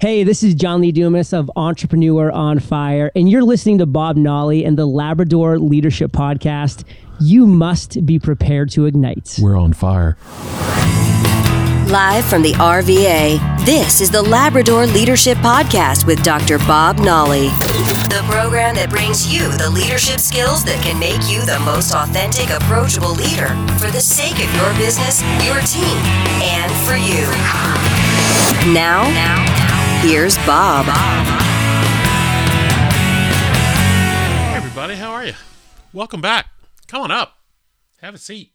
Hey, this is John Lee Dumas of Entrepreneur on Fire, and you're listening to Bob Nolly and the Labrador Leadership Podcast. You must be prepared to ignite. We're on fire. Live from the RVA, this is the Labrador Leadership Podcast with Dr. Bob Nolly. The program that brings you the leadership skills that can make you the most authentic, approachable leader for the sake of your business, your team, and for you. Now, here's Bob. Hey everybody, how are you? Welcome back. Come on up. Have a seat.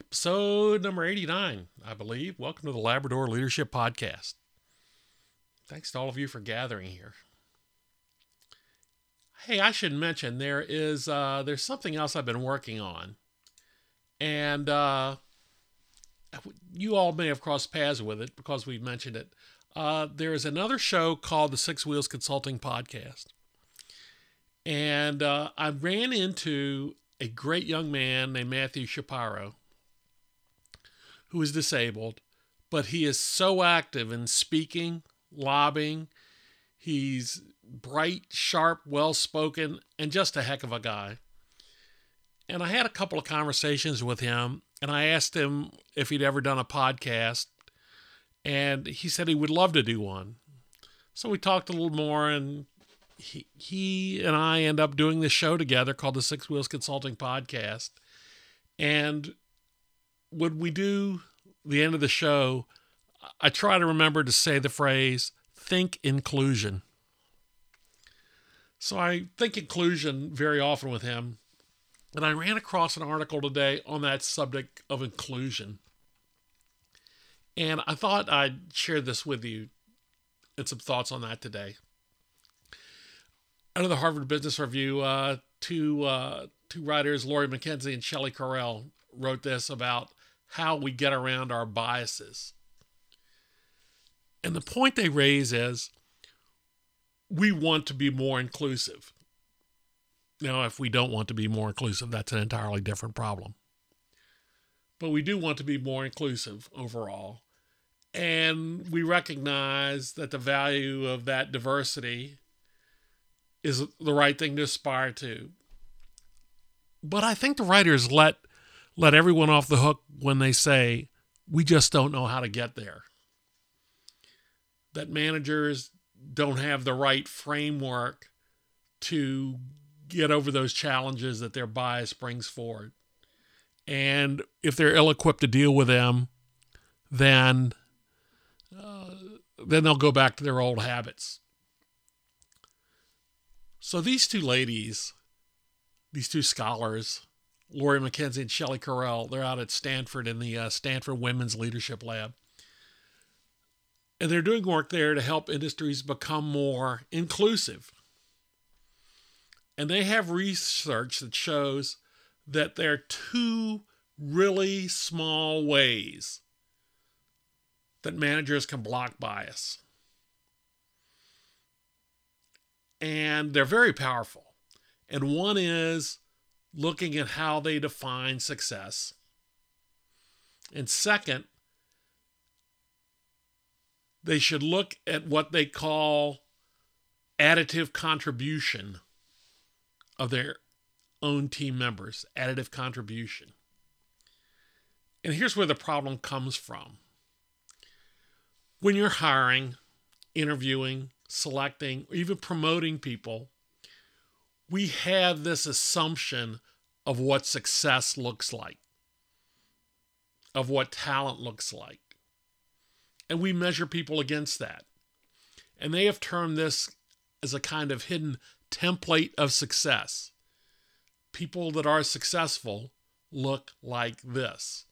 Episode number 89, I believe. Welcome to the Labrador Leadership Podcast. Thanks to all of you for gathering here. Hey, I should mention there is uh, there's something else I've been working on, and uh, you all may have crossed paths with it because we've mentioned it. Uh, there is another show called the Six Wheels Consulting Podcast, and uh, I ran into a great young man named Matthew Shapiro, who is disabled, but he is so active in speaking, lobbying. He's bright, sharp, well spoken, and just a heck of a guy. And I had a couple of conversations with him, and I asked him if he'd ever done a podcast, and he said he would love to do one. So we talked a little more, and he, he and I end up doing this show together called the Six Wheels Consulting Podcast. And when we do the end of the show, I try to remember to say the phrase, think inclusion. So I think inclusion very often with him. And I ran across an article today on that subject of inclusion. And I thought I'd share this with you and some thoughts on that today. Out of the Harvard Business Review, uh, two, uh, two writers, Lori Mackenzie and Shelley Correll, wrote this about how we get around our biases. And the point they raise is we want to be more inclusive. Now, if we don't want to be more inclusive, that's an entirely different problem. But we do want to be more inclusive overall. And we recognize that the value of that diversity is the right thing to aspire to. But I think the writers let let everyone off the hook when they say we just don't know how to get there. That managers don't have the right framework to get over those challenges that their bias brings forward. And if they're ill equipped to deal with them, then then they'll go back to their old habits. So these two ladies, these two scholars, Lori Mackenzie and Shelley Correll, they're out at Stanford in the uh, Stanford Women's Leadership Lab. And they're doing work there to help industries become more inclusive. And they have research that shows that there are two really small ways that managers can block bias. And they're very powerful. And one is looking at how they define success. And second, they should look at what they call additive contribution of their own team members, additive contribution. And here's where the problem comes from. When you're hiring, interviewing, selecting, or even promoting people, we have this assumption of what success looks like, of what talent looks like. And we measure people against that. And they have termed this as a kind of hidden template of success. People that are successful look like this.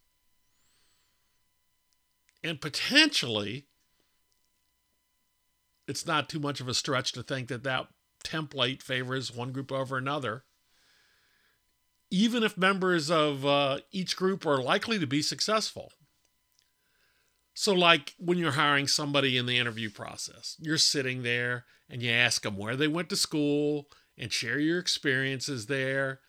And potentially, it's not too much of a stretch to think that that template favors one group over another. Even if members of uh, each group are likely to be successful. So, like when you're hiring somebody in the interview process, you're sitting there and you ask them where they went to school and share your experiences there.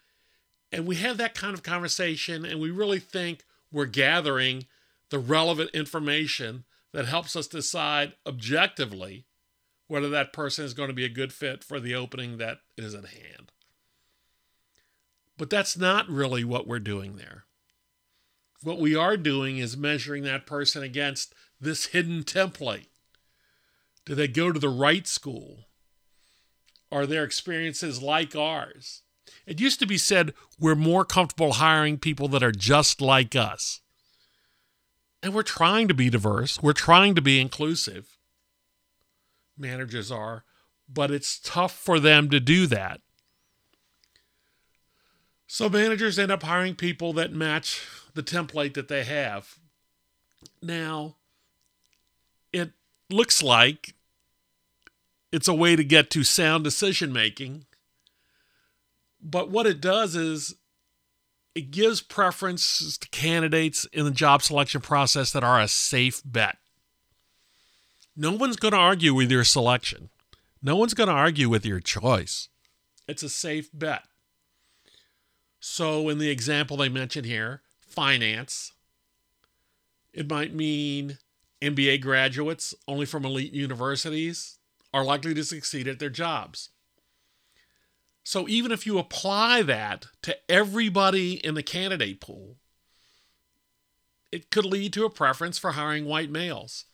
And we have that kind of conversation, and we really think we're gathering the relevant information that helps us decide objectively whether that person is going to be a good fit for the opening that is at hand. But that's not really what we're doing there. What we are doing is measuring that person against this hidden template. Do they go to the right school? Are their experiences like ours? It used to be said we're more comfortable hiring people that are just like us. And we're trying to be diverse, we're trying to be inclusive. Managers are, but it's tough for them to do that. So managers end up hiring people that match the template that they have. Now, it looks like it's a way to get to sound decision making. But what it does is it gives preference to candidates in the job selection process that are a safe bet. No one's going to argue with your selection. No one's going to argue with your choice. It's a safe bet. So, in the example they mentioned here, finance, it might mean MBA graduates, only from elite universities, are likely to succeed at their jobs. So even if you apply that to everybody in the candidate pool, it could lead to a preference for hiring white males.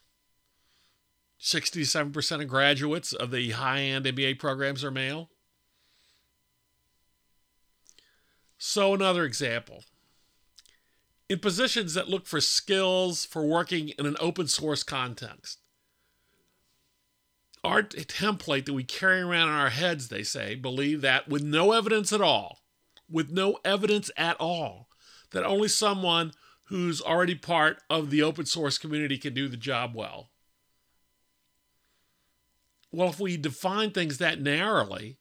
67% of graduates of the high end MBA programs are male. So, another example in positions that look for skills for working in an open source context. Our template that we carry around in our heads, they say, believe that with no evidence at all, with no evidence at all, that only someone who's already part of the open source community can do the job well. Well, if we define things that narrowly,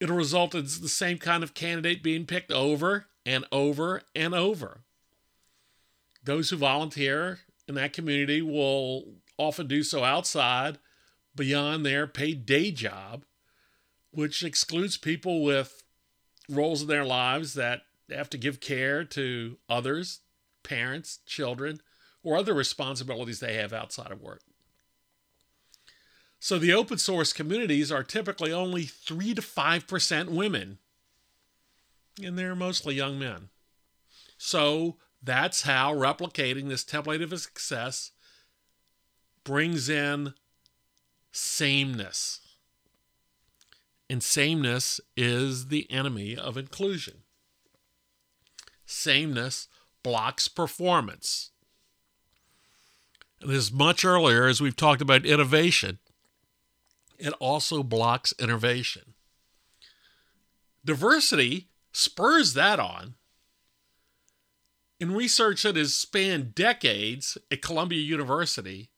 it'll result in the same kind of candidate being picked over and over and over. Those who volunteer in that community will often do so outside, beyond their paid day job, which excludes people with roles in their lives that have to give care to others, parents, children, or other responsibilities they have outside of work. So the open source communities are typically only 3 to 5% women and they're mostly young men. So that's how replicating this template of success brings in sameness. And sameness is the enemy of inclusion. Sameness blocks performance. And as much earlier as we've talked about innovation, it also blocks innovation. Diversity spurs that on. In research that has spanned decades at Columbia University,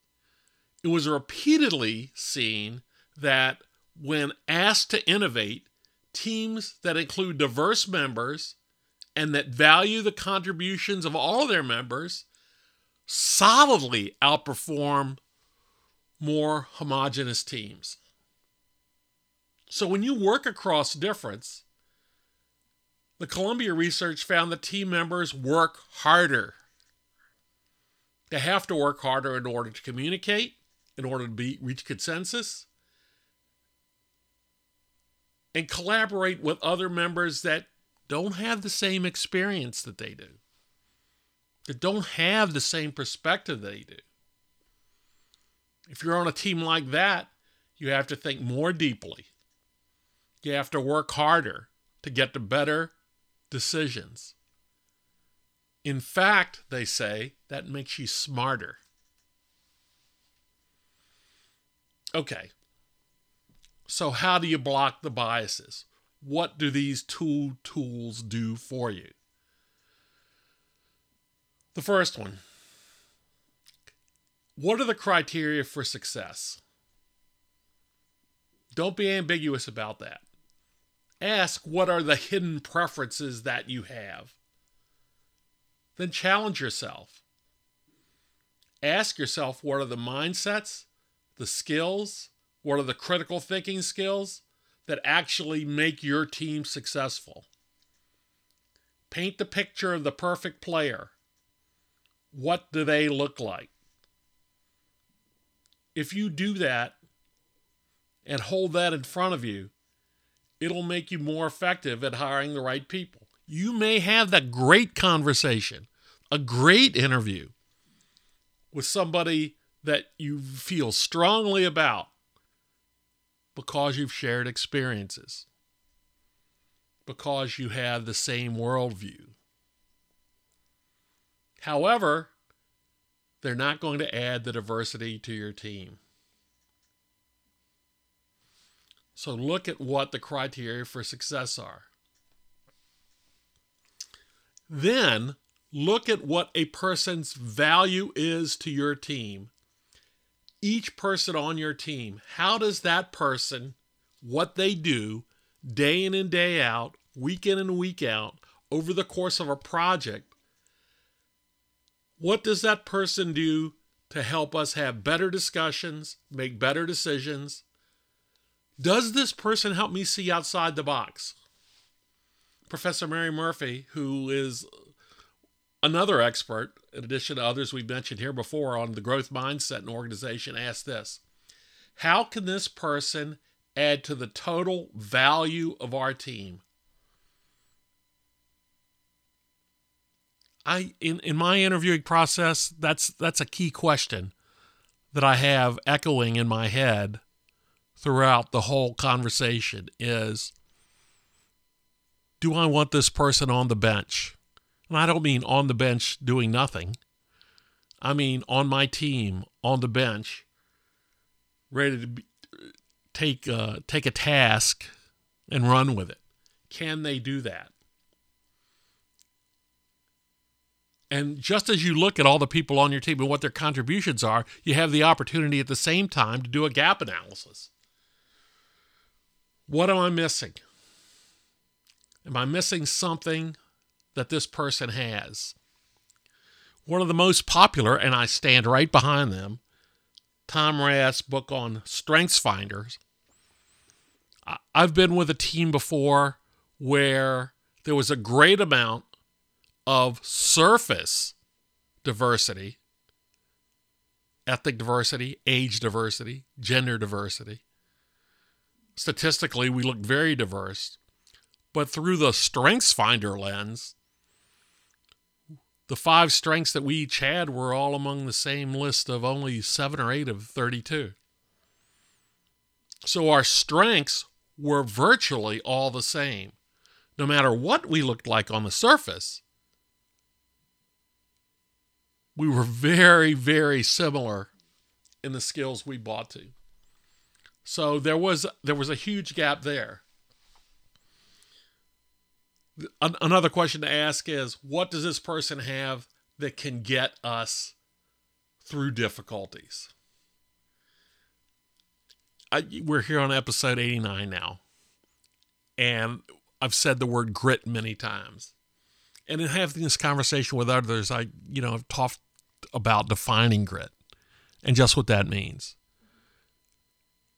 it was repeatedly seen that when asked to innovate, teams that include diverse members and that value the contributions of all their members solidly outperform more homogenous teams. So when you work across difference, the Columbia research found that team members work harder. They have to work harder in order to communicate, in order to be, reach consensus, and collaborate with other members that don't have the same experience that they do, that don't have the same perspective that they do. If you're on a team like that, you have to think more deeply. You have to work harder to get to better decisions. In fact, they say that makes you smarter. Okay, so how do you block the biases? What do these two tools do for you? The first one What are the criteria for success? Don't be ambiguous about that. Ask what are the hidden preferences that you have. Then challenge yourself. Ask yourself what are the mindsets, the skills, what are the critical thinking skills that actually make your team successful. Paint the picture of the perfect player. What do they look like? if you do that and hold that in front of you, it'll make you more effective at hiring the right people. You may have that great conversation, a great interview with somebody that you feel strongly about because you've shared experiences, because you have the same worldview. However, they're not going to add the diversity to your team. So look at what the criteria for success are. Then look at what a person's value is to your team. Each person on your team, how does that person, what they do day in and day out, week in and week out, over the course of a project, what does that person do to help us have better discussions, make better decisions, does this person help me see outside the box? Professor Mary Murphy, who is another expert, in addition to others we've mentioned here before on the growth mindset and organization, asked this How can this person add to the total value of our team? I in, in my interviewing process, that's that's a key question that I have echoing in my head throughout the whole conversation is do I want this person on the bench? And I don't mean on the bench doing nothing. I mean on my team, on the bench, ready to be, take uh, take a task and run with it. Can they do that? And just as you look at all the people on your team and what their contributions are, you have the opportunity at the same time to do a gap analysis. What am I missing? Am I missing something that this person has? One of the most popular, and I stand right behind them, Tom Rath's book on Strengths Finders. I've been with a team before where there was a great amount of surface diversity, ethnic diversity, age diversity, gender diversity statistically, we looked very diverse. But through the Strengths Finder lens, the five strengths that we each had were all among the same list of only seven or eight of 32. So our strengths were virtually all the same. No matter what we looked like on the surface, we were very, very similar in the skills we bought to. So there was there was a huge gap there. Another question to ask is what does this person have that can get us through difficulties? I, we're here on episode 89 now. And I've said the word grit many times. And in having this conversation with others, I, you know, have talked about defining grit and just what that means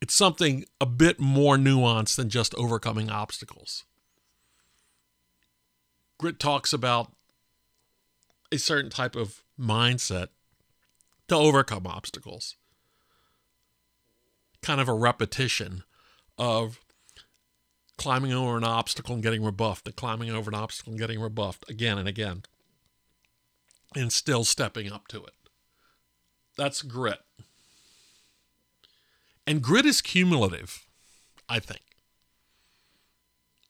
it's something a bit more nuanced than just overcoming obstacles. Grit talks about a certain type of mindset to overcome obstacles. Kind of a repetition of climbing over an obstacle and getting rebuffed, and climbing over an obstacle and getting rebuffed again and again, and still stepping up to it. That's grit. And grit is cumulative, I think.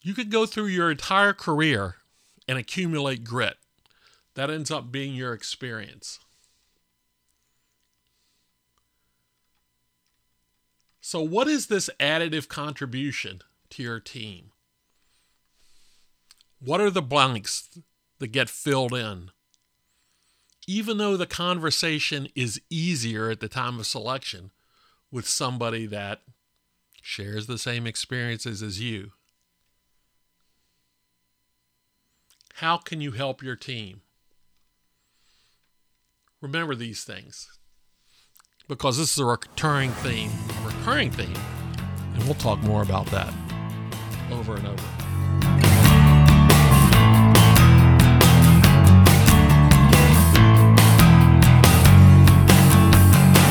You could go through your entire career and accumulate grit. That ends up being your experience. So, what is this additive contribution to your team? What are the blanks that get filled in? Even though the conversation is easier at the time of selection, with somebody that shares the same experiences as you? How can you help your team? Remember these things because this is a recurring theme, recurring theme, and we'll talk more about that over and over.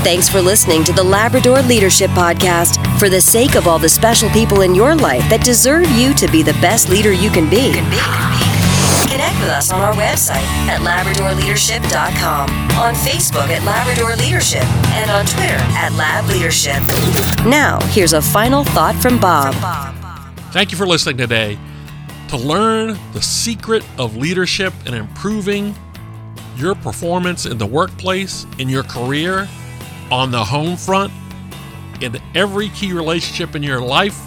Thanks for listening to the Labrador Leadership Podcast. For the sake of all the special people in your life that deserve you to be the best leader you can be. Connect with us on our website at LabradorLeadership.com, on Facebook at Labrador Leadership, and on Twitter at Lab Leadership. Now, here's a final thought from Bob. Thank you for listening today. To learn the secret of leadership and improving your performance in the workplace, in your career, on the home front, in every key relationship in your life,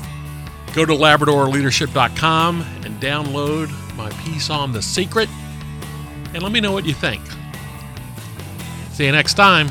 go to LabradorLeadership.com and download my piece on the secret and let me know what you think. See you next time.